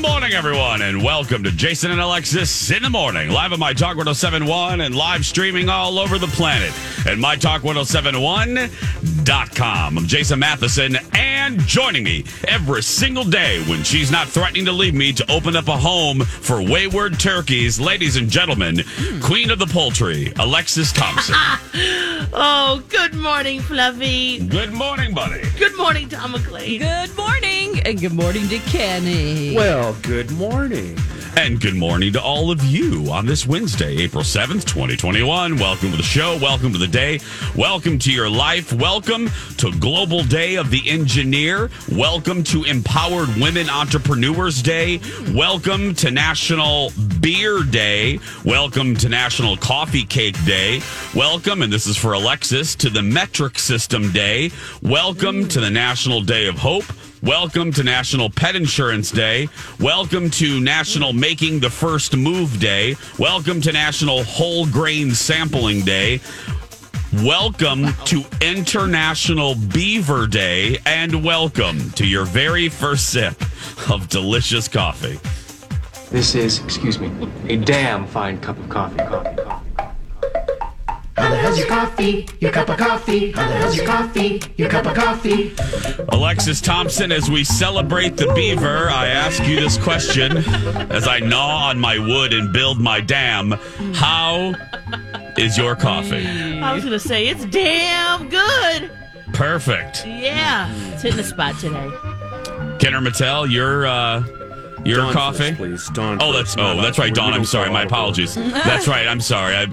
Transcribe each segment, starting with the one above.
morning, everyone, and welcome to Jason and Alexis in the morning, live on My Talk 1071 and live streaming all over the planet at MyTalk1071.com. I'm Jason Matheson, and joining me every single day when she's not threatening to leave me to open up a home for wayward turkeys, ladies and gentlemen, Queen of the Poultry, Alexis Thompson. oh, good morning, Fluffy. Good morning, buddy. Good morning, Tom McLean. Good morning, and good morning to Kenny. Well, good morning. And good morning to all of you on this Wednesday, April 7th, 2021. Welcome to the show. Welcome to the day. Welcome to your life. Welcome to Global Day of the Engineer. Welcome to Empowered Women Entrepreneurs Day. Welcome to National Beer Day. Welcome to National Coffee Cake Day. Welcome, and this is for Alexis, to the Metric System Day. Welcome to the National Day of Hope. Welcome to National Pet Insurance Day. Welcome to National Making the First Move Day. Welcome to National Whole Grain Sampling Day. Welcome to International Beaver Day. And welcome to your very first sip of delicious coffee. This is, excuse me, a damn fine cup of coffee. Coffee, coffee. How the hell's your coffee? Your cup of coffee? How the hell's your coffee? Your cup of coffee? Alexis Thompson, as we celebrate the beaver, I ask you this question as I gnaw on my wood and build my dam. How is your coffee? I was going to say, it's damn good. Perfect. Yeah, it's hitting the spot today. Kenner Mattel, your uh, your Dawn coffee, first, please. Dawn Oh, first. that's oh, No, that's right, we Dawn. I'm sorry. My out of order. apologies. that's right. I'm sorry. I,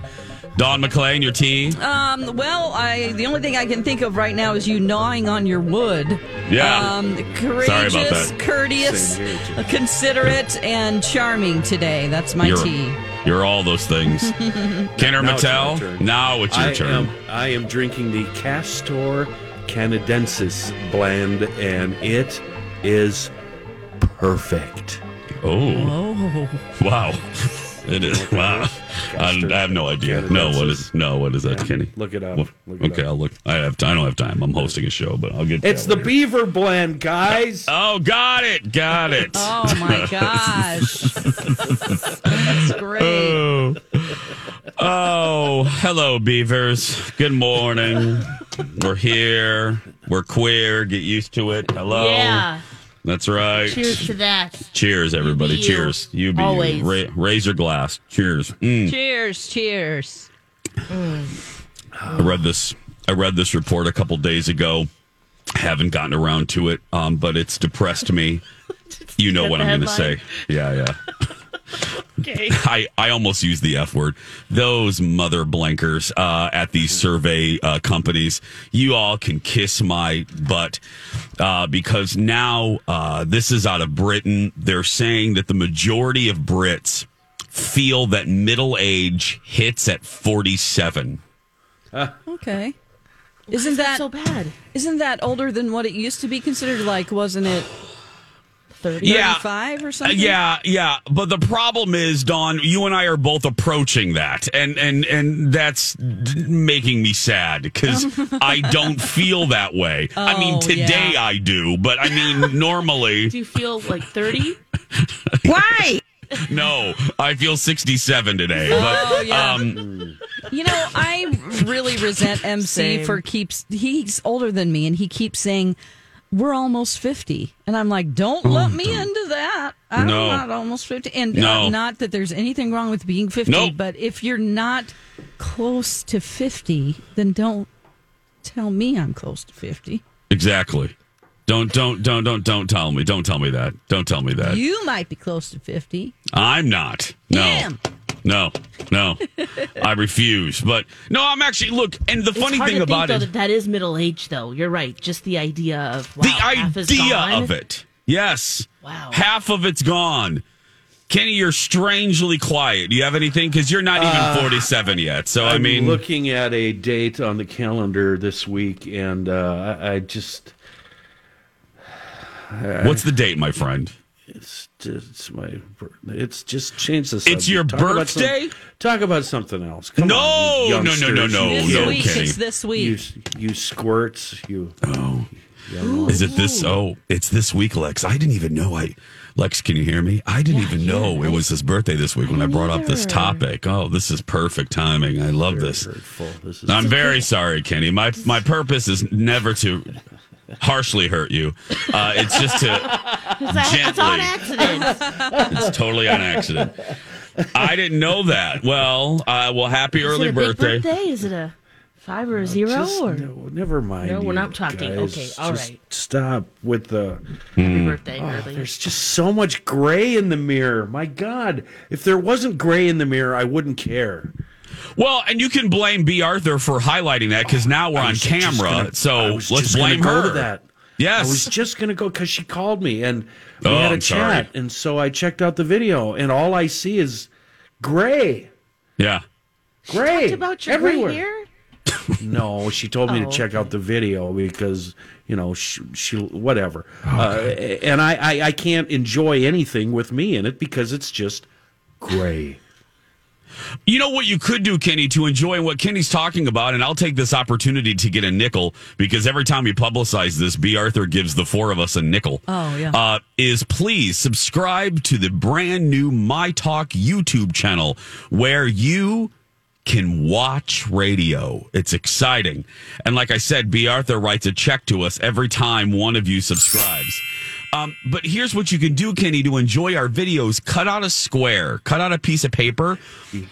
Don McClain, your tea. Um, well, I the only thing I can think of right now is you gnawing on your wood. Yeah. Um, courageous, Sorry about that. courteous, here, considerate, and charming today. That's my you're, tea. you're all those things. Kenner Now Mattel, turn. now it's your I turn. am I am drinking the Castor Canadensis blend, and it is perfect. Oh. Oh. Wow. It is. Wow. I, I have no idea. No, what is no, what is that, Kenny? Look it up. Look it okay, up. I'll look. I have. I don't have time. I'm hosting a show, but I'll get. to It's that the later. Beaver blend, guys. Oh, got it. Got it. Oh my gosh, that's great. Oh. oh, hello, beavers. Good morning. We're here. We're queer. Get used to it. Hello. Yeah. That's right. Cheers to that. Cheers, everybody. You be you. Cheers. You be Always. you. Ra- raise your glass. Cheers. Mm. Cheers, cheers. I read this. I read this report a couple days ago. Haven't gotten around to it, um, but it's depressed me. You know what I'm going to say. Yeah, yeah. Okay. I, I almost used the F word. Those mother blankers uh, at these survey uh, companies, you all can kiss my butt uh, because now uh, this is out of Britain. They're saying that the majority of Brits feel that middle age hits at 47. Okay. Isn't that so bad? isn't that older than what it used to be considered? Like, wasn't it Thirty. Yeah. thirty-five or something? Yeah, yeah, but the problem is, Don, you and I are both approaching that, and and and that's d- making me sad because I don't feel that way. I mean, Oh, today yeah. I do, but I mean, normally, Do you feel like thirty? Why? no. I feel sixty-seven today, Oh, but yeah. um, You know, I really resent MC Same. for keeps he's older than me and he keeps saying we're almost 50. And I'm like, don't let me into that. I'm No. not almost 50. And No. uh, not that there's anything wrong with being 50, Nope. but if you're not close to 50, then don't tell me I'm close to 50. exactly. Don't don't don't don't don't tell me. Don't tell me that. Don't tell me that. You might be close to 50. I'm not. No. Damn. No, no, I refuse. But no, I'm actually look. And the funny it's hard thing to about think, it, though, that that is middle age, though. You're right. Just the idea of wow, the half is idea gone. of it. Yes. Wow. Half of it's gone. Kenny, you're strangely quiet. Do you have anything? Because you're not even 47 yet. So I I'm mean, looking at a date on the calendar this week, and uh, I, I just what's the date, my friend? it's it's my it's just changed the subject. It's your Talk about some- birthday? talk about something else. Come No, on, you no, no, no, no, This no, week, Kenny. it's this week. you squirts. You. Oh, is it this? Oh, it's this week, Lex. I didn't even know. I, Lex, can you hear me? I didn't even know it was his birthday this week when I brought up this topic. Oh, this is perfect timing. I love this. This is I'm very sorry, Kenny. My my purpose is never to harshly hurt you. Uh, it's just to It's, a- it's on accident. it's totally on accident. I didn't know that. Well, uh, well, happy early is it a big birthday. birthday? Is it a five or a zero? Just- or no, never mind. No, we're not talking. guys. Okay, all Just right. Stop with the. Hmm. happy birthday early? There's just so much gray in the mirror. My God, if there wasn't gray in the mirror, I wouldn't care. Well, and you can blame B. Arthur for highlighting that because now we're on camera. gonna- so let's just gonna blame go her. To that. Yes. I was just gonna go because she called me and we Oh, had a I'm sorry. chat, and so I checked out the video, and all I see is gray, yeah. gray Talked about your everywhere. gray hair? No, she told me to Oh. check out the video because you know she, she whatever, Oh, uh, and I, I I can't enjoy anything with me in it because it's just gray. You know what you could do, Kenny, to enjoy what Kenny's talking about, and I'll take this opportunity to get a nickel because every time you publicize this, B. Arthur gives the four of us a nickel. Oh, yeah. Uh, is please subscribe to the brand new My Talk YouTube channel where you can watch radio. It's exciting. And like I said, B. Arthur writes a check to us every time one of you subscribes. Um, but here's what you can do, Kenny, to enjoy our videos. Cut out a square, cut out a piece of paper,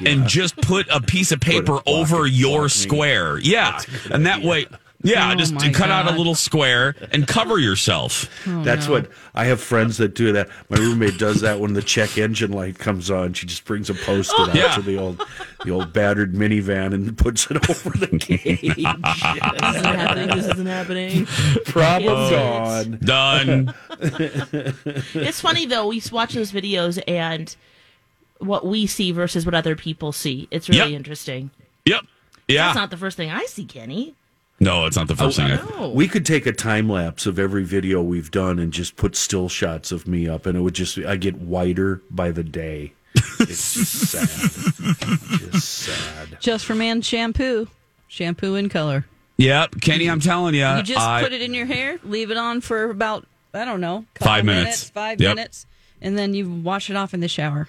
and just put a piece of paper over your square. Yeah. And that way, Yeah, Oh, just my cut out a little square and cover yourself. Oh, That's what I have friends that do that. My roommate does that when the check engine light comes on. She just brings a post-it out Yeah. to the old, the old battered minivan and puts it over the gauge. This isn't happening. This isn't happening. Problem Yes. Oh. gone. Done. It's funny though. We watch those videos and what we see versus what other people see. It's really Yep. interesting. Yep. Yeah. That's not the first thing I see, Kenny. No, it's not the first oh, thing. I, No. We could take a time lapse of every video we've done and just put still shots of me up, and it would just I get whiter by the day. It's just sad, just sad. Just for man shampoo. Shampoo in color. Yep, Kenny, I'm telling you, You just I, put it in your hair, leave it on for about, I don't know, couple Five minutes. five Yep. minutes, and then you wash it off in the shower.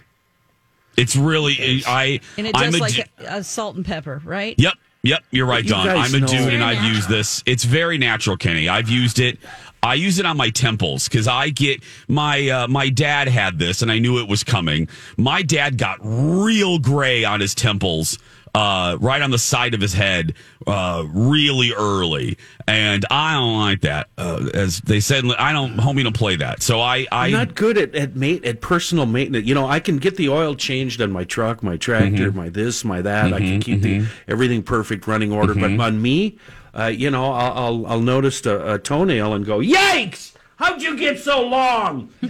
it's really I. And it I'm a like a, a salt and pepper, right? Yep. Yep, you're right, Don. I'm a know- dude and I've used this. It's very natural, Kenny. I've used it. I use it on my temples because I get my uh, my dad had this and I knew it was coming. My dad got real gray on his temples, uh, right on the side of his head, uh, really early, and I don't like that. Uh, as they said, I don't. Homie, don't play that. So I I I'm not good at at mate at personal maintenance. You know, I can get the oil changed on my truck, my tractor, Mm-hmm. my this, my that. I can keep the everything perfect running order. But on me, uh, you know, I'll I'll, I'll notice a, a toenail and go, "Yikes! How'd you get so long?"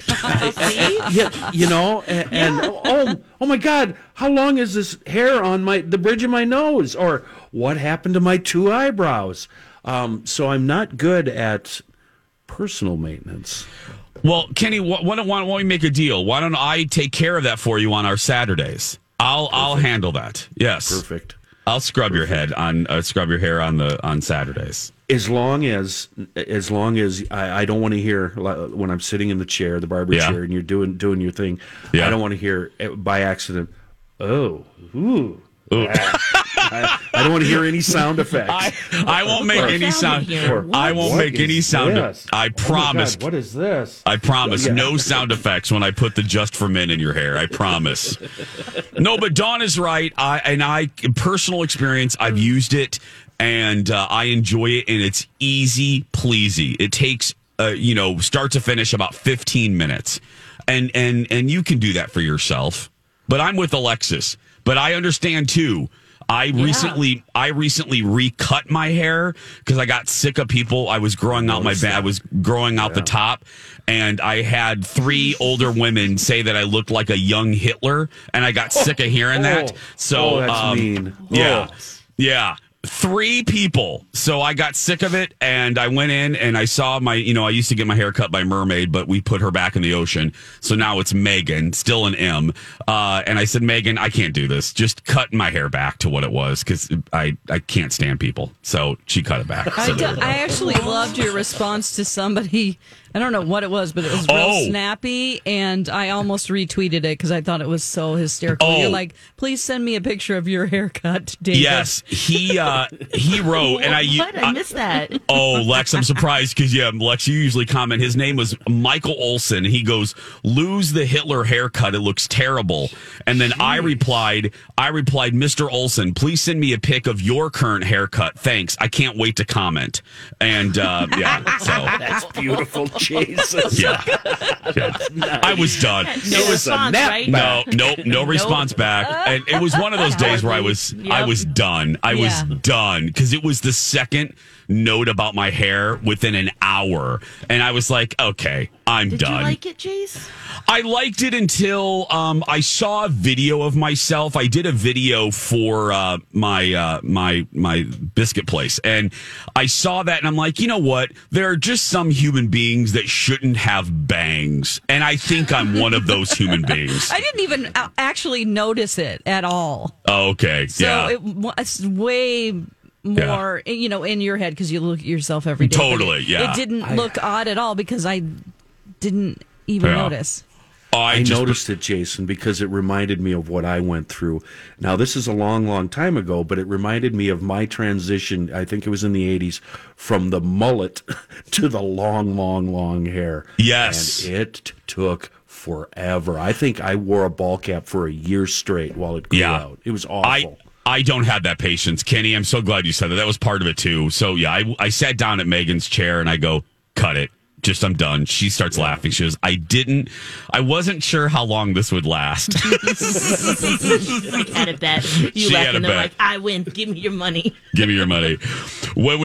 yeah, you know, and, and oh oh my God, how long is this hair on my the bridge of my nose? Or what happened to my two eyebrows? Um, so I'm not good at personal maintenance. Well, Kenny, wh- why don't, why don't we make a deal? Why don't I take care of that for you on our Saturdays? I'll I'll handle that. Yes, Perfect. I'll scrub your head on uh, scrub your hair on the on Saturdays. As long as as long as I, I don't want to hear when I'm sitting in the chair, the barber Yeah. chair, and you're doing doing your thing. Yeah. I don't want to hear by accident. Oh, ooh. I, I don't want to hear any sound effects. I I won't make any sound. here? I won't make any sound. this? I Oh promise. God, what is this? I promise. Yeah. No sound effects when I put the just for men in your hair. I promise. no, but Dawn is right. I and I personal experience. I've mm. used it and uh, I enjoy it, and it's easy pleasy. It takes uh, you know start to finish about fifteen minutes, and and and you can do that for yourself. But I'm with Alexis. But I understand too. I recently I recently recut my hair because I got sick of people. I was growing out my ba- I was growing out the top, and I had three older women say that I looked like a young Hitler, and I got sick of hearing that. Oh. So Oh, that's um, mean. Yeah, Oh. yeah. Three people. So I got sick of it and I went in and I saw my, you know, I used to get my hair cut by Mermaid, but we put her back in the ocean. So now it's Megan, still an M. Uh, and I said, Megan, I can't do this. Just cut my hair back to what it was because I, I can't stand people. So she cut it back. I, do- there we go. I actually loved your response to somebody. I don't know what it was, but it was real Oh. snappy, and I almost retweeted it because I thought it was so hysterical. Oh. You're like, please send me a picture of your haircut, David. Yes, he uh he wrote, and I what? I missed that. Oh, Lex, I'm surprised because yeah, Lex, you usually comment. His name was Michael Olson. He goes, "Lose the Hitler haircut. It looks terrible." And then I replied, "I replied, Mr. Olson, please send me a pic of your current haircut. Thanks. I can't wait to comment." And uh, yeah, so That's beautiful, Jesus. yeah, yeah. I was done. No It was response, nap right? no, nope, no response back. And it was one of those days where I was, I was done. I was done because it was the second note about my hair within an hour, and I was like, okay, I'm Did done. you like it, Jace? I liked it until um, I saw a video of myself. I did a video for uh, my uh, my my biscuit place, and I saw that, and I'm like, you know what? There are just some human beings that shouldn't have bangs, and I think I'm one of those human beings. I didn't even actually notice it at all. Oh, okay, So yeah. it was way more, eh, you know, in your head because you look at yourself every day. Totally, it, yeah. It didn't look odd at all because I didn't even Yeah. notice. Oh, I, I just, noticed it, Jason, because it reminded me of what I went through. Now, this is a long, long time ago, but it reminded me of my transition. I think it was in the 80s from the mullet to the long, long, long hair. Yes. And it took forever. I think I wore a ball cap for a year straight while it grew Yeah. out. It was awful. I don't have that patience, Kenny. I'm so glad you said that. That was part of it too. So yeah, I, I sat down at Megan's chair and I go, cut it. Just I'm done. She starts laughing. She goes, I didn't. I wasn't sure how long this would last. like, had a bet. You She left and they're bet. like, I win. Give me your money. Give me your money. When we-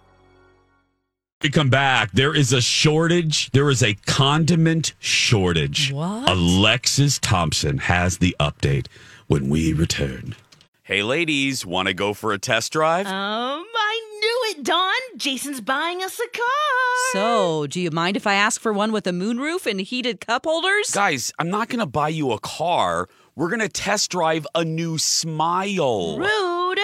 We come back, there is a shortage. There is a condiment shortage. What? Alexis Thompson has the update when we return. Hey, ladies, want to go for a test drive? Um, I knew it, Dawn. Jason's buying us a car. So, do you mind if I ask for one with a moonroof and heated cup holders? Guys, I'm not going to buy you a car. We're going to test drive a new smile. Rude.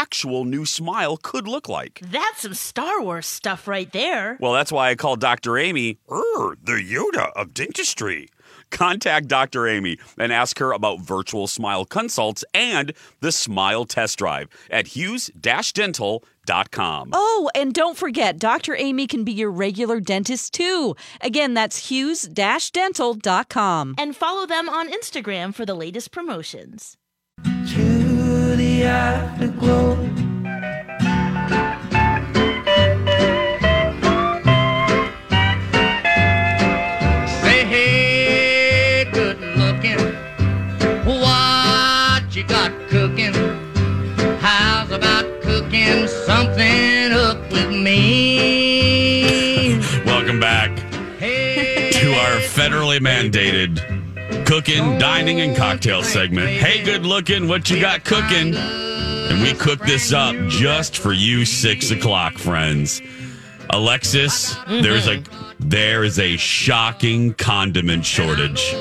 actual new smile could look like. That's some Star Wars stuff right there. Well, that's why I call Dr. Amy er, the Yoda of dentistry. Contact Dr. Amy and ask her about virtual smile consults and the smile test drive at hughes-dental.com. Oh, and don't forget, Dr. Amy can be your regular dentist too. Again, that's hughes-dental.com. And follow them on Instagram for the latest promotions. To the afterglow. Say, hey, good looking. What you got cooking? How's about cooking something up with me? Welcome back Hey, to our federally mandated cooking, dining, and cocktail segment. Hey, good looking, what you got cooking? And we cook this up just for you, six o'clock friends. Alexis, there's a there is a shocking condiment shortage.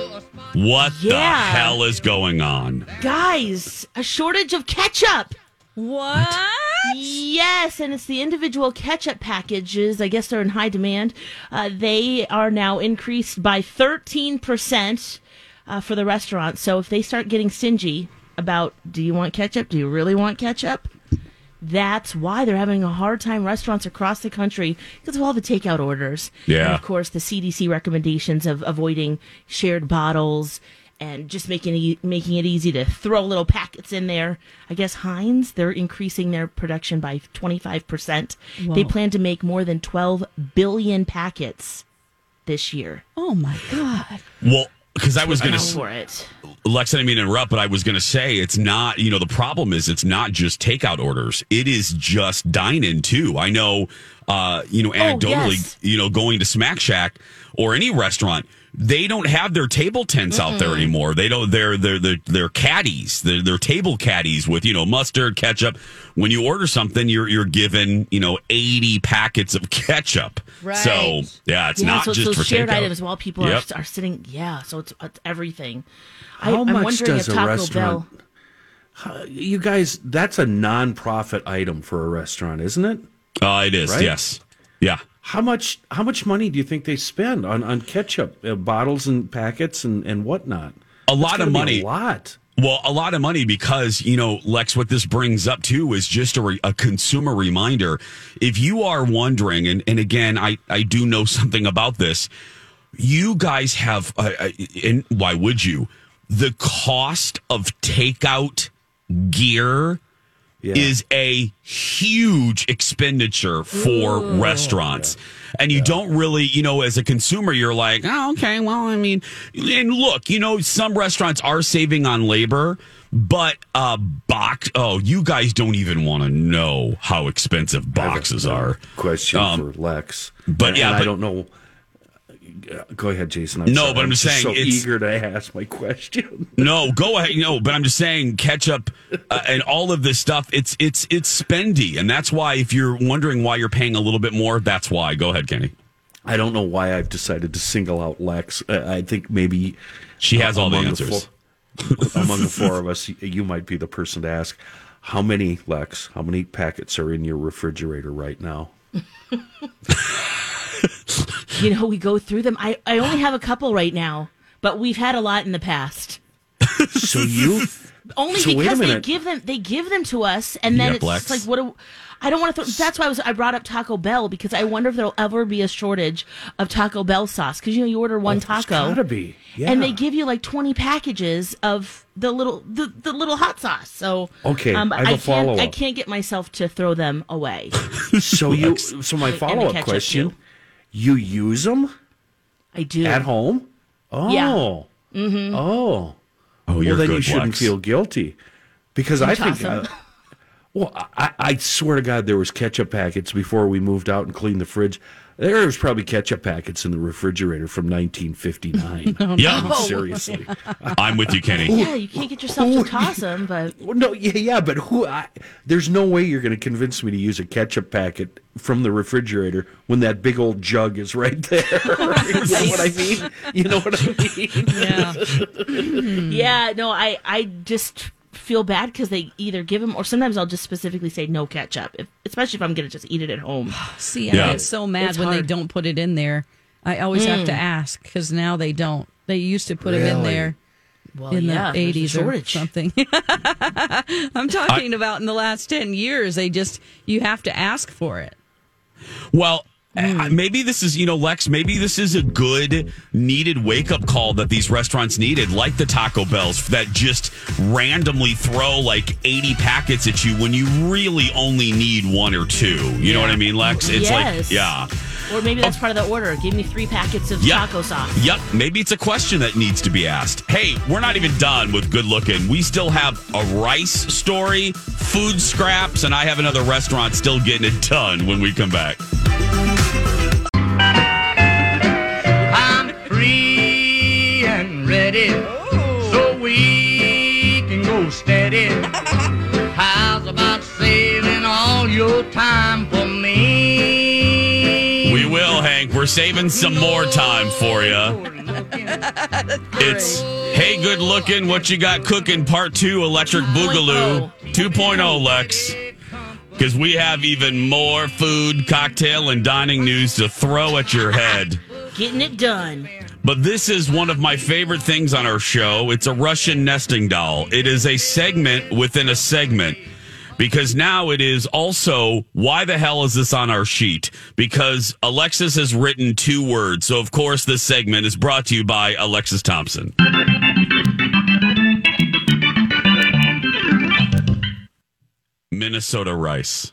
What the hell is going on? Guys, a shortage of ketchup. What? Yes, and it's the individual ketchup packages. I guess they're in high demand. Uh, they are now increased by 13% uh, for the restaurant. So if they start getting stingy about, do you want ketchup? Do you really want ketchup? That's why they're having a hard time restaurants across the country because of all the takeout orders. Yeah. And of course, the CDC recommendations of avoiding shared bottles and just making it, making it easy to throw little packets in there. I guess Heinz, they're increasing their production by 25%. They plan to make more than 12 billion packets this year. Oh my God. Well, because I was going to for it. Lex, I didn't mean to interrupt, but I was going to say it's not, you know, the problem is it's not just takeout orders. It is just dine in too. I know, uh, you know, anecdotally, yes. you know, going to Smack Shack or any restaurant, they don't have their table tents out there anymore. They don't, they're, they're, they're, they're caddies. They're, they're table caddies with, you know, mustard, ketchup. When you order something, you're, you're given, you know, 80 packets of ketchup. Right. So, yeah, it's yeah, not so it's just those for shared takeout. items while people Yep. are, are sitting. Yeah, so it's, it's everything. How I, much I'm wondering does if a Taco restaurant- Bell. You guys, that's a non-profit item for a restaurant, isn't it? Uh, it is, Right? yes. Yeah. How much? How much money do you think they spend on on ketchup uh, bottles and packets and and whatnot? A It's lot of money. A lot. Well, a lot of money because, you know, Lex, what this brings up too is just a, re- a consumer reminder. If you are wondering, and, and again, I, I do know something about this, you guys have, uh, uh, and why would you? The cost of takeout gear Yeah. is a huge expenditure for restaurants. And you don't really, you know, as a consumer, you're like, oh, okay, well, I mean, and look, you know, some restaurants are saving on labor, but uh, box, oh, you guys don't even want to know how expensive boxes are. Question Um, for Lex. but And- yeah, and I don't know. Uh, Go ahead, Jason. I'm No, sorry. but I'm just saying, so it's- eager to ask my question. No, go ahead. No, but I'm just saying, ketchup uh, and all of this stuff. It's it's it's spendy, and that's why if you're wondering why you're paying a little bit more, that's why. Go ahead, Kenny. I don't know why I've decided to single out Lex. Uh, I think maybe She has all the answers. four- among the four of us, you might be the person to ask. How many Lex? How many packets are in your refrigerator right now? You know, we go through them. I, I only have a couple right now, but we've had a lot in the past. So you Only So because they give them they give them to us, and then Yep, it's like what do I don't want to. Th- that's why I was I brought up Taco Bell because I wonder if there'll ever be a shortage of Taco Bell sauce because you know you order one Oh, taco, gotta be. and they give you like twenty packages of the little the, the little hot sauce. So Okay, um, I have a can't. I can't get myself to throw them away. so you so my follow up question: too. You use them I do at home? Oh, Yeah. oh. Oh, you're well, then good, you shouldn't Lex. feel guilty because I think. toss 'em. Uh, well, I, I swear to God, there was ketchup packets before we moved out and cleaned the fridge. There was probably ketchup packets in the refrigerator from 1959. Yeah, oh. Seriously. I'm with you, Kenny. Yeah, you can't get yourself to toss them, but no, yeah, yeah, but who? I, there's no way you're going to convince me to use a ketchup packet from the refrigerator when that big old jug is right there. you know what I mean? You know what I mean? Yeah. yeah, no, I I just feel bad because they either give them or sometimes I'll just specifically say no ketchup, if, especially if I'm gonna just eat it at home. See, I Yeah. get so mad It's when they don't put it in there. I always have to mm. ask because now they don't. They used to put them in there Well, in yeah, the 80s or something. I'm talking about in the last 10 years. They just, you have to ask for it. Well, uh, maybe this is, you know, Lex, maybe this is a good needed wake up call that these restaurants needed, like the Taco Bells that just randomly throw like 80 packets at you when you really only need one or two. You know what I mean, Lex? It's Yes. like, yeah. Or maybe that's part of the order. Give me three packets of Yep. taco sauce. Yep. Maybe it's a question that needs to be asked. Hey, we're not even done with good looking. We still have a rice story, food scraps, and I have another restaurant still getting it done when we come back. I'm free and ready, so we can go steady. How's about saving all your time for me? We will, Hank. We're saving some more time for you. It's Hey Good Looking, What You Got Cooking, Part 2 Electric oh. Boogaloo 2.0, Lex. Because we have even more food, cocktail, and dining news to throw at your head. Getting it done. But this is one of my favorite things on our show. It's a Russian nesting doll. It is a segment within a segment. Because now it is also, why the hell is this on our sheet? Because Alexis has written two words. So, of course, this segment is brought to you by Alexis Thompson. Minnesota rice.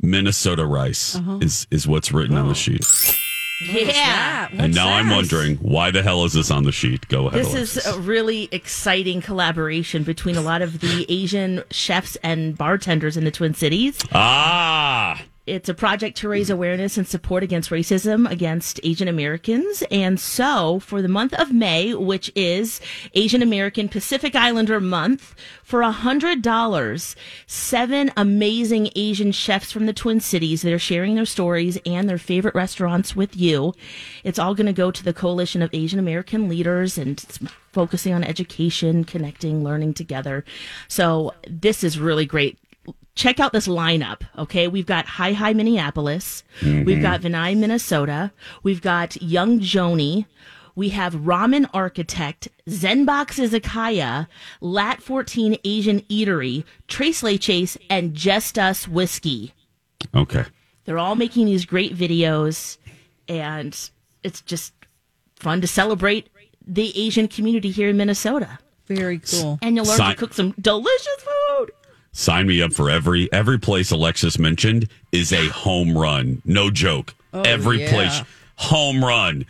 Minnesota rice is, is what's written on the sheet. yeah. and now I'm wondering why the hell is this on the sheet? Go ahead. This is a really exciting collaboration between a lot of the Asian chefs and bartenders in the Twin Cities. ah. It's a project to raise awareness and support against racism against Asian Americans. And so, for the month of May, which is Asian American Pacific Islander Month, for a hundred dollars, seven amazing Asian chefs from the Twin Cities that are sharing their stories and their favorite restaurants with you. It's all going to go to the Coalition of Asian American Leaders and focusing on education, connecting, learning together. So this is really great check out this lineup. Okay, we've got Hai Hai Minneapolis, mm-hmm. we've got Vinai Minnesota, we've got Young Joni, we have Ramen Architect, Zenbox Izakaya, Lat 14 Asian Eatery, Trace Chase, and Just Us Whiskey. Okay. They're all making these great videos, and it's just fun to celebrate the Asian community here in Minnesota. Very cool. And you'll learn Sign- to cook some delicious food. Sign me up for every every place Alexis mentioned is a home run. No joke. every yeah. place home run.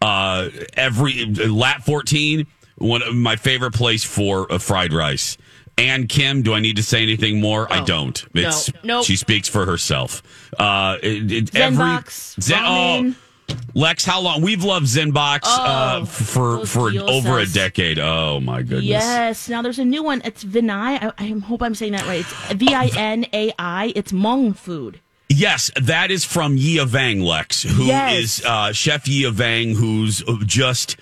Uh, every lat 14, one of my favorite place for a fried rice. Ann Kim, do I need to say anything more? I don't. It's Nope. she speaks for herself. Uh, it, it, every Zen, ramen. oh, Lex, how long? We've loved Zenbox uh, Oh, for for deal over a decade. Oh my goodness! Yes. Now there's a new one. It's Vinai. I, I hope I'm saying that right. It's V I N A I. It's Hmong food. Yes, that is from Yia Vang, Lex, who is Yes. uh, Chef Yia Vang, who's just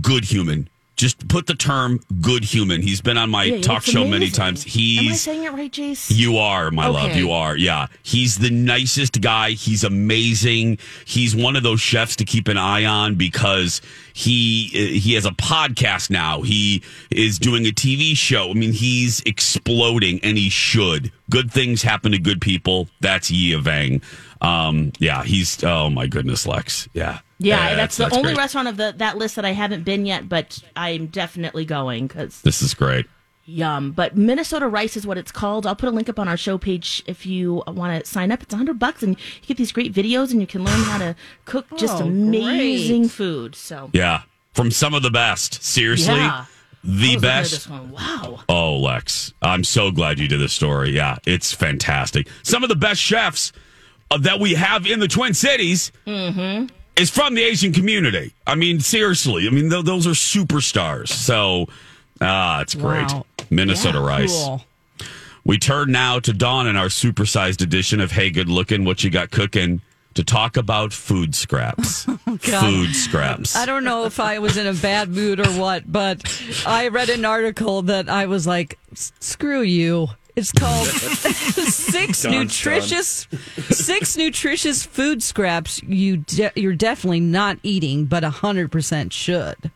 good human. Just put the term good human. He's been on my Yeah, talk show many amazing. times. Am I He's saying it right, Jace? You are, my love. You are. Yeah. He's the nicest guy. He's amazing. He's one of those chefs to keep an eye on because he he has a podcast now. He is doing a TV show. I mean, he's exploding and he should. Good things happen to good people. That's Yia Vang. Um, yeah, he's oh my goodness, Lex. Yeah. Yeah, Uh, that's, the only great. restaurant of the that list that I haven't been yet, but I'm definitely going because This is great. yum. But Minnesota Rice is what it's called. I'll put a link up on our show page if you want to sign up. It's hundred bucks, and you get these great videos, and you can learn how to cook just Oh, amazing great. food. So Yeah. From some of the best. Seriously. Yeah. I The was best. This one. Wow. Oh, Lex, I'm so glad you did this story. Yeah, it's fantastic. Some of the best chefs uh, that we have in the Twin Cities is from the Asian community. I mean, seriously. I mean, th- those are superstars. So, ah, it's great. Wow. Minnesota Yeah, Rice. Cool. We turn now to Dawn in our supersized edition of Hey Good Looking, What You Got Cooking, to talk about food scraps. food scraps. I don't know if I was in a bad mood or what, but I read an article that I was like, screw you. It's called six nutritious six nutritious food scraps you de- you're definitely not eating, but hundred percent should.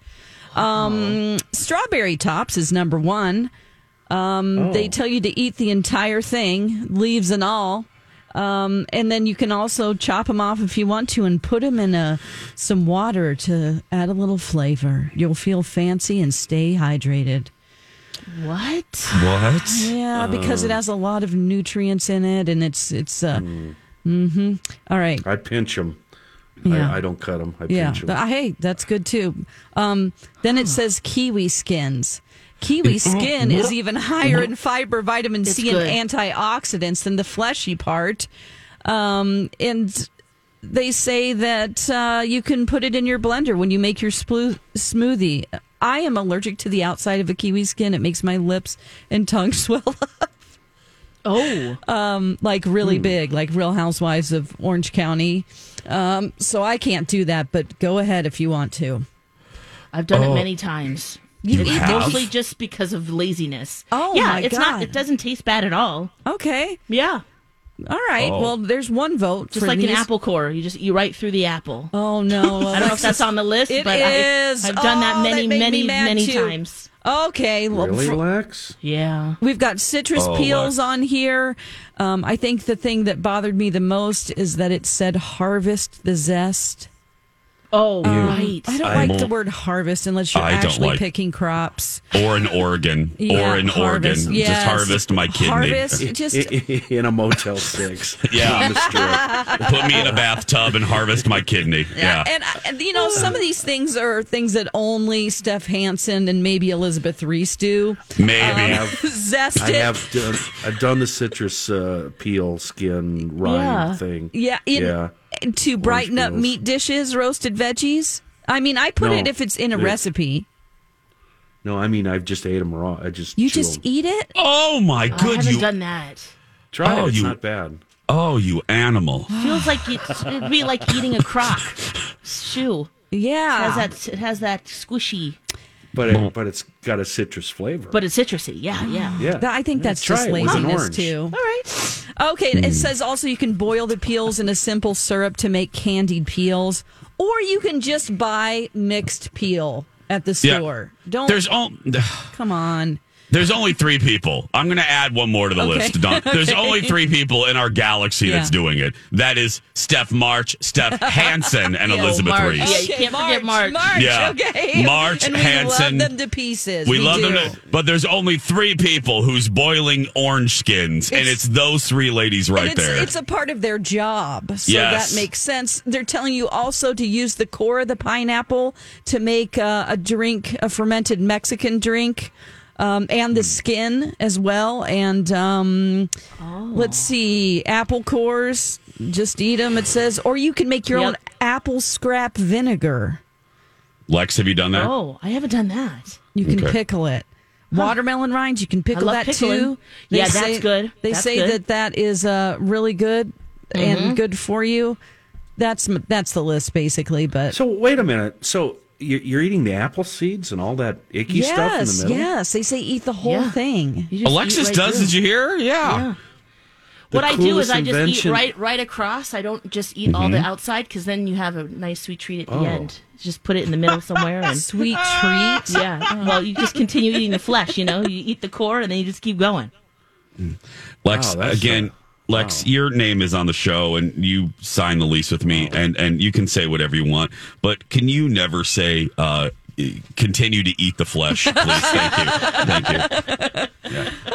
Um, strawberry tops is number one. Um, They tell you to eat the entire thing, leaves and all. Um, and then you can also chop them off if you want to and put them in a, some water to add a little flavor. You'll feel fancy and stay hydrated. What? what? Yeah, because it has a lot of nutrients in it and it's, it's, uh, mm-hmm. All right. I pinch them. Yeah. I, I don't cut them. I Yeah. pinch them. th- hey, that's good too. Um, then it says kiwi skins. Kiwi skin is even higher in fiber, vitamin C, It's and antioxidants than the fleshy part. Um, and they say that uh, you can put it in your blender when you make your splu- smoothie. I am allergic to the outside of a kiwi skin. It makes my lips and tongue swell up Oh, um, like really big, like Real Housewives of Orange County. Um, so I can't do that, but go ahead if you want to. I've done it many times. You it's have? mostly just because of laziness. Oh, yeah, it's God. not. It doesn't taste bad at all. Okay. Yeah, All right. Oh. Well, there's one vote. just for like an apple core. You just you right through the apple. Oh no! I don't know if that's on the list, It but is. I, I've done that Oh, many, that many, many too. times. Okay. Well, Really, fr- Lex? Yeah. We've got citrus Oh, peels Lex. on here. Um, I think the thing that bothered me the most is that it said harvest the zest. Oh, right. I don't I'm like the word harvest unless you're I actually like- picking crops. Or an organ. Yeah, or an harvest, organ. yes. Just harvest my kidney. Harvest, just in a Motel Six. Yeah. on the strip. Put me in a bathtub and harvest my kidney. Yeah. And, and you know, some of these things are things that only Steph Hansen and maybe Elizabeth Reese do. Maybe. have- Zest I it. have done, I've done the citrus uh, peel skin rind Yeah. thing. Yeah, in, yeah. To brighten up meat dishes, roasted veggies. I mean, I put No. it if it's in a It- recipe. No, I mean I've just ate them raw. I just You chew just 'em. eat it. oh my oh, I good haven't you done that. try Oh, it. It's you- not bad. Oh, you animal. Feels like it's, it'd be like eating a crock shoe. It Yeah, has that. It has that squishy, But it, but it's got a citrus flavor. but it's citrusy. Yeah, mm. yeah. yeah, Th- I think that's Try just it laziness too. All right. Okay, it hmm. says also you can boil the peels in a simple syrup to make candied peels, or you can just buy mixed peel at the Yeah. store. Don't There's all come on. There's only three people. I'm going to add one more to the Okay. list. Don. There's Okay. only three people in our galaxy Yeah. that's doing it. That is Steph March, Steph Hansen, and Yeah, Elizabeth March. Reese. Yeah, you can't forget March. March, Yeah. okay. March, and we Hansen. love them to pieces. We, love do. them, to, but there's only three people who's boiling orange skins, and It's- it's those three ladies right it's, there. It's a part of their job, so Yes. that makes sense. They're telling you also to use the core of the pineapple to make uh, a drink, a fermented Mexican drink, um, and Hmm. the skin as well. And um, let's see, apple cores. Just eat them. It says, or you can make your Yep. own apple scrap vinegar. Lex, have you done that? Oh, I haven't done that. You can Okay. pickle it. Watermelon rinds, you can pickle love that pickling. too. Yeah, that's good. They That's say good. that that is uh, really good Mm-hmm. and good for you. That's that's the list basically. But So wait a minute. So you're, you're eating the apple seeds and all that icky stuff in the middle? yes, they say eat the whole Yeah. thing. Alexis right does. through. Did you hear? Yeah. Yeah. What I do is I just invention- eat right right across. I don't just eat all the mm-hmm. outside because then you have a nice sweet treat at the Oh. end. Just put it in the middle somewhere and Sweet treat. yeah. Well, you just continue eating the flesh. You know, you eat the core and then you just keep going. Mm. Lex, Wow, that's again, a- Lex, your name is on the show, and you sign the lease with me, and and you can say whatever you want, but can you never say? uh Continue to eat the flesh, please. Thank you. Thank you.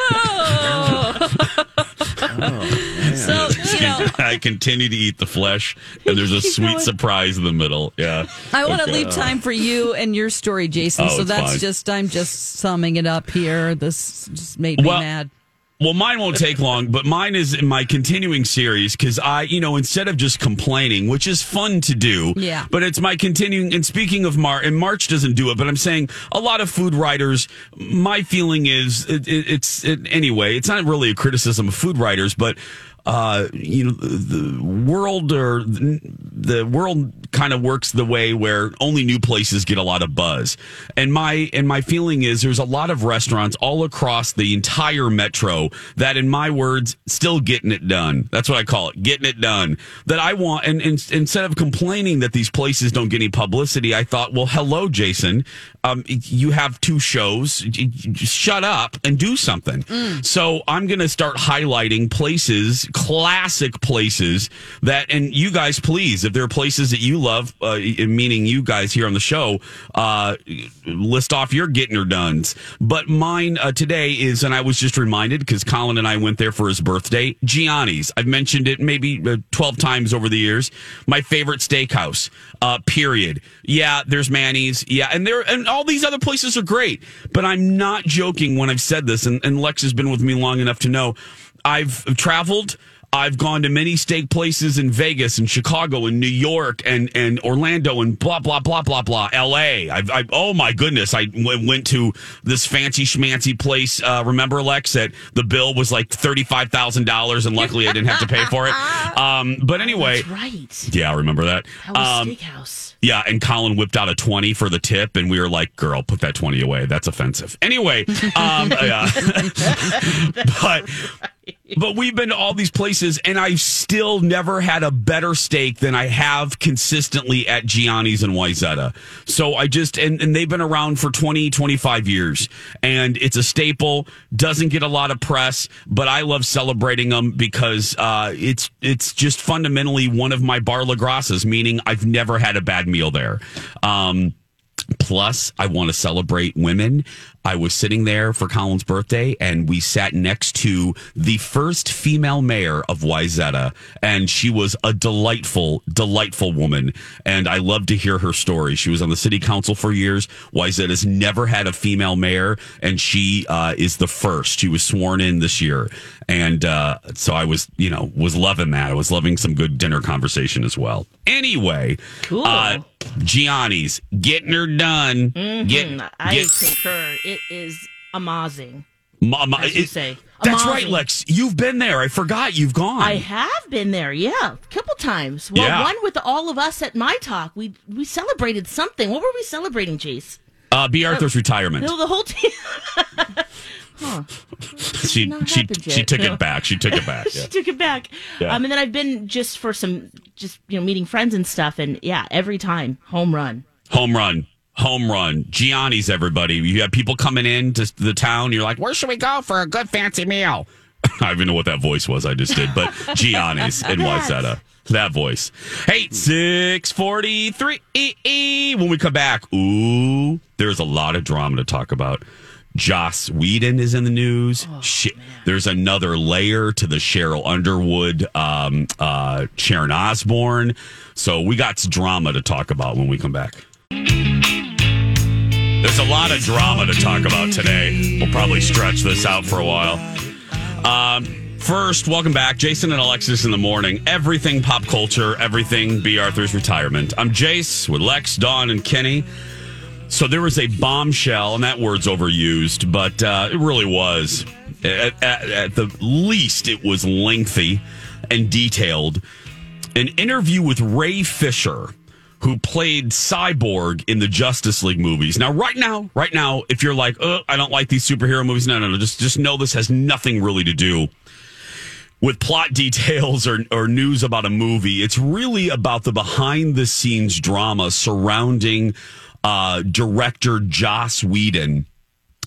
So you know, I continue to eat the flesh, and there's a sweet going. surprise in the middle. Yeah. I want to Okay. leave time for you and your story, Jason. Oh, so that's fine. just I'm just summing it up here. This just made me Well, mad. Well, mine won't take long, but mine is in my continuing series because I, you know, instead of just complaining, which is fun to do, Yeah. But it's my continuing. And speaking of March, and March doesn't do it, but I'm saying a lot of food writers. My feeling is it, it, it's it, anyway. It's not really a criticism of food writers, but. Uh, you know, the world or the world kind of works the way where only new places get a lot of buzz. And my and my feeling is there's a lot of restaurants all across the entire metro that, in my words, still getting it done. That's what I call it, getting it done. That I want, and, and instead of complaining that these places don't get any publicity, I thought, well, hello, Jason. Um, you have two shows. J- j- Just shut up and do something. So I'm going to start highlighting places, classic places that, and you guys, please, if there are places that you love, uh, meaning you guys here on the show, uh, list off your getting her dones. But mine uh, today is, and I was just reminded because Colin and I went there for his birthday, Gianni's. I've mentioned it maybe uh, 12 times over the years. My favorite steakhouse, uh, period. Yeah, there's Manny's. Yeah, and there, and all these other places are great. But I'm not joking when I've said this, and, and Lex has been with me long enough to know I've traveled. I've gone to many steak places in Vegas and Chicago and New York and, and Orlando and blah, blah, blah, blah, blah. LA. I've, I, oh my goodness. I w- went to this fancy schmancy place. Uh, remember, Lex, that the bill was like $35,000 and luckily I didn't have to pay for it. Um, but anyway. That's right. Yeah, I remember that. Um, steakhouse. yeah, and Colin whipped out a 20 for the tip, and we were like, girl, put that 20 away. That's offensive. Anyway, um, yeah. but but we've been to all these places, and I've still never had a better steak than I have consistently at Gianni's and Wayzata. So I just, and, and they've been around for 20, 25 years, and it's a staple, doesn't get a lot of press, but I love celebrating them because uh, it's, it's just fundamentally one of my Bar La Grassas, meaning I've never had a bad meal there. Um, Plus, I want to celebrate women. I was sitting there for Colin's birthday, and we sat next to the first female mayor of Wayzata, and she was a delightful, delightful woman. And I love to hear her story. She was on the city council for years. Wayzata's never had a female mayor, and she uh, is the first. She was sworn in this year, and uh, so I was, you know, was loving that. I was loving some good dinner conversation as well. Anyway, Cool. uh, Gianni's getting her done. Get, Mm, I get- concur. It is amazing. As you it- say. That's Amazing. right, Lex. You've been there. I forgot you've gone. I have been there, yeah, a couple times. Well, Yeah. one with all of us at my talk. We we celebrated something. What were we celebrating, Jace? uh, B. Arthur's retirement. No, the whole team. huh. She she she took it back. She took it back. she yeah. took it back. Yeah. Um, and then I've been just for some, just you know, meeting friends and stuff. And yeah, every time home run. Home run. home run. Gianni's, everybody. You have people coming in to the town. You're like, where should we go for a good fancy meal? I don't even know what that voice was I just did, but Gianni's in Wayzata. That voice. Hey, 643. When we come back, ooh, there's a lot of drama to talk about. Joss Whedon is in the news. Sh- there's another layer to the Sheryl Underwood, um, uh, Sharon Osbourne. So we got some drama to talk about when we come back. There's a lot of drama to talk about today. We'll probably stretch this out for a while. Um, first, welcome back, Jason and Alexis in the morning. Everything pop culture, everything B. Arthur's retirement. I'm Jace with Lex, Dawn, and Kenny. So there was a bombshell, and that word's overused, but uh, it really was. At, at, at the least, it was lengthy and detailed. An interview with Ray Fisher, who played Cyborg in the Justice League movies. Now, right now, right now, if you're like, oh, I don't like these superhero movies, no, no, no, just just know this has nothing really to do with plot details or, or news about a movie. It's really about the behind the scenes drama surrounding uh, director Joss Whedon,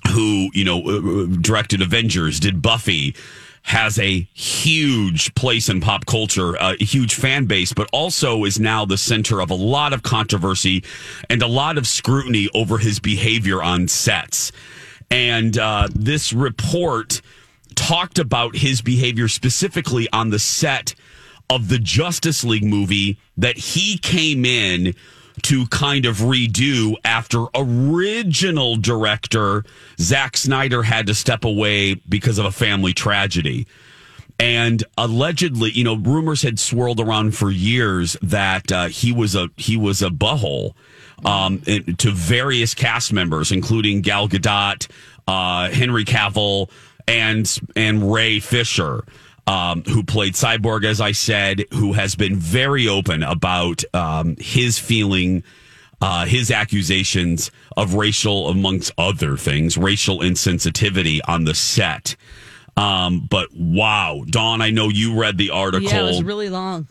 who, you know, uh, directed Avengers, did Buffy, has a huge place in pop culture, a huge fan base, but also is now the center of a lot of controversy and a lot of scrutiny over his behavior on sets. And uh, this report talked about his behavior specifically on the set of the Justice League movie that he came in to kind of redo after original director Zack Snyder had to step away because of a family tragedy. And allegedly, you know, rumors had swirled around for years that uh, he was a he was a butthole um, to various cast members, including Gal Gadot, uh, Henry Cavill, and and Ray Fisher um, who played Cyborg, as I said, who has been very open about um, his feeling, uh, his accusations of racial, amongst other things, racial insensitivity on the set. Um, but wow, Dawn, I know you read the article. Yeah, it was really long.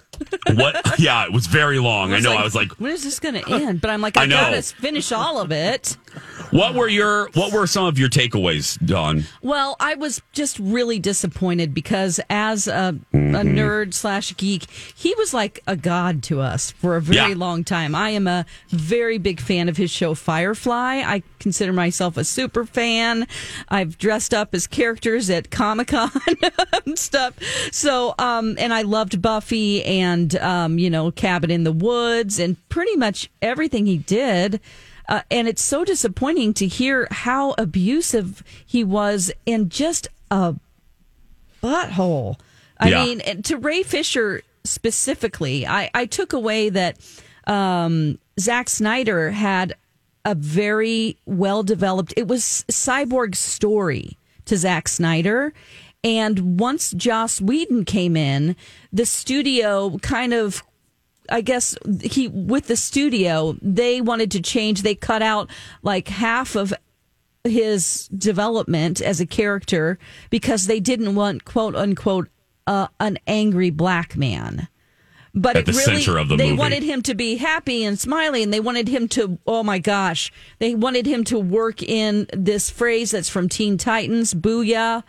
What? Yeah, it was very long. I, know. like, I was like, when is this going to end? But I'm like, I, I gotta finish all of it. what were your what were some of your takeaways, Dawn? Well, I was just really disappointed because as a, Mm-hmm. a nerd slash geek, he was like a god to us for a very Yeah. long time. I am a very big fan of his show Firefly. I consider myself a super fan. I've dressed up as characters at Comic Con and stuff. So, um, and I loved Buffy and, um, you know, Cabin in the Woods and pretty much everything he did. Uh, and it's so disappointing to hear how abusive he was and just a butthole. I Yeah. mean, to Ray Fisher specifically, I, I took away that um, Zack Snyder had a very well developed, it was Cyborg's story to Zack Snyder. And once Joss Whedon came in, the studio kind of I guess he with the studio they wanted to change. They cut out like half of his development as a character because they didn't want quote unquote uh, an angry black man. But At it the really, center of the they movie. wanted him to be happy and smiley, and they wanted him to. Oh my gosh, they wanted him to work in this phrase that's from Teen Titans, "Booyah,"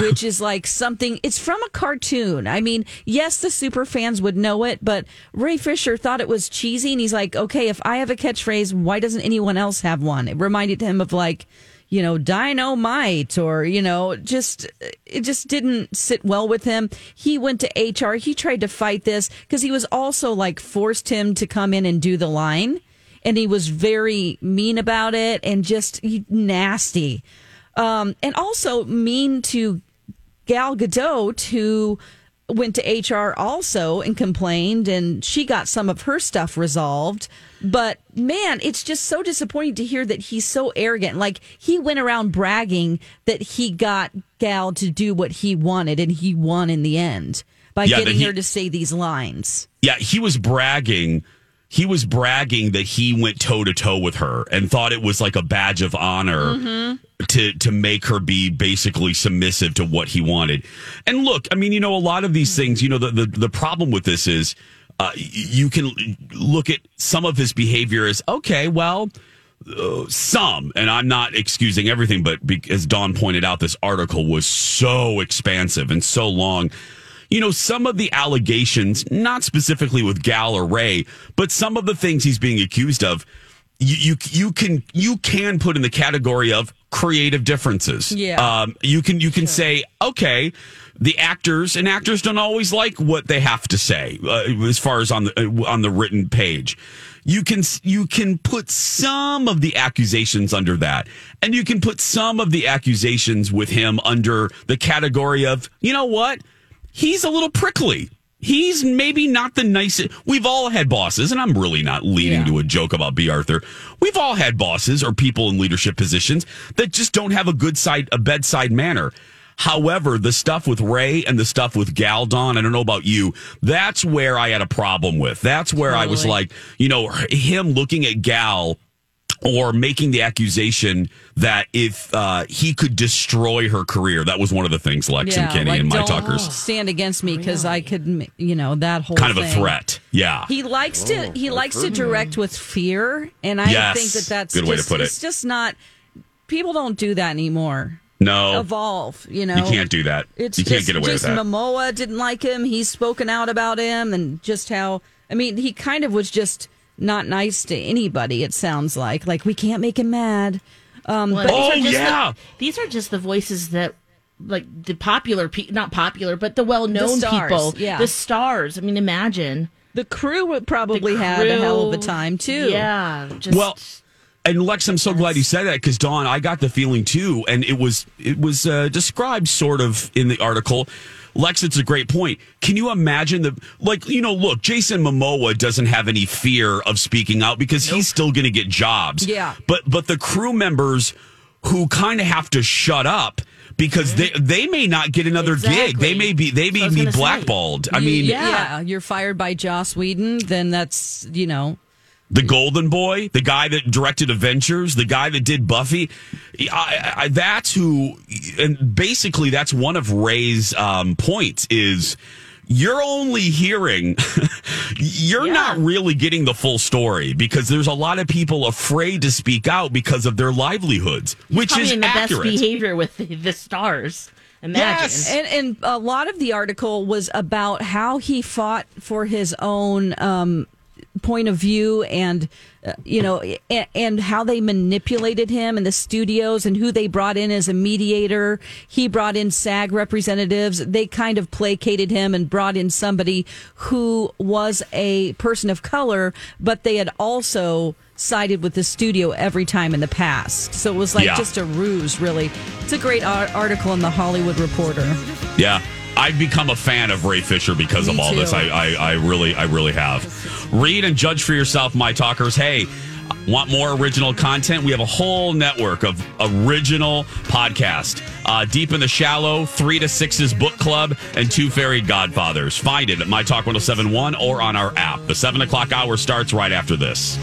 which is like something. It's from a cartoon. I mean, yes, the super fans would know it, but Ray Fisher thought it was cheesy, and he's like, okay, if I have a catchphrase, why doesn't anyone else have one? It reminded him of like you know, dynamite or, you know, just, it just didn't sit well with him. He went to HR. He tried to fight this because he was also like forced him to come in and do the line. And he was very mean about it and just nasty. Um, and also mean to Gal Gadot, who went to HR also and complained, and she got some of her stuff resolved. But man, it's just so disappointing to hear that he's so arrogant. Like he went around bragging that he got Gal to do what he wanted, and he won in the end by Yeah, getting he- her to say these lines. Yeah, he was bragging. He was bragging that he went toe to toe with her and thought it was like a badge of honor Mm-hmm. to to make her be basically submissive to what he wanted. And look, I mean, you know, a lot of these things, you know, the the, the problem with this is uh, you can look at some of his behavior as okay, well, uh, some, and I'm not excusing everything, but be, as Dawn pointed out, this article was so expansive and so long. You know, some of the allegations, not specifically with Gal or Ray, but some of the things he's being accused of, you you, you can you can put in the category of creative differences. Yeah. Um, you can you can say okay, the actors and actors don't always like what they have to say uh, as far as on the uh, on the written page. You can you can put some of the accusations under that, and you can put some of the accusations with him under the category of you know what he's a little prickly. He's maybe not the nicest. We've all had bosses, and I'm really not leading Yeah. to a joke about B. Arthur. We've all had bosses or people in leadership positions that just don't have a good side, a bedside manner. However, the stuff with Ray and the stuff with Gal Dawn, I don't know about you, that's where I had a problem with. That's where I was like, you know, him looking at Gal or making the accusation that if uh, he could destroy her career, that was one of the things Lex and Kenny like, and my don't talkers stand against me because I could, you know, that whole kind of a threat. Yeah. He likes to he likes to direct with fear, and I Yes. think that that's Good way to put it. It's just not. People don't do that anymore. no. Evolve, you know. You can't do that. It's you can't just get away Jason with that. Momoa didn't like him. He's spoken out about him, and just how I mean, he kind of was just not nice to anybody. It sounds like like we can't make him mad. Um, Well, but Oh, these are just yeah. the, these are just the voices that like the popular pe- not popular but the well-known people yeah. the stars i mean imagine the crew would probably The had a hell of a time too. yeah just Well, and Lex, I'm so glad you said that because Dawn, I got the feeling too, and it was it was uh, described sort of in the article. Lex, it's a great point. Can you imagine the like? You know, look, Jason Momoa doesn't have any fear of speaking out because he's still going to get jobs. Yeah. but but the crew members who kind of have to shut up because they they may not get another gig. They may be they That's what I may was be gonna say. blackballed. I You- mean, yeah. you're fired by Joss Whedon, then that's you know the Golden Boy, the guy that directed Avengers, the guy that did Buffy. I, I, that's who, and basically that's one of Ray's um, points is you're only hearing, you're Yeah. not really getting the full story because there's a lot of people afraid to speak out because of their livelihoods, which probably is in the accurate. best behavior with the, the stars imagine Yes. And, and a lot of the article was about how he fought for his own um, point of view and, uh, you know, and, and how they manipulated him and the studios and who they brought in as a mediator. He brought in SAG representatives. They kind of placated him and brought in somebody who was a person of color, but they had also sided with the studio every time in the past. So it was like Yeah. just a ruse, really. It's a great ar- article in the Hollywood Reporter. Yeah. I've become a fan of Ray Fisher because of Me all this. I, I, I really, I really have. Read and judge for yourself, my talkers. Hey, want more original content? We have a whole network of original podcast. Uh, Deep in the Shallow, Three to Sixes Book Club, and Two Fairy Godfathers. Find it at My Talk 1071 or on our app. The seven o'clock hour starts right after this.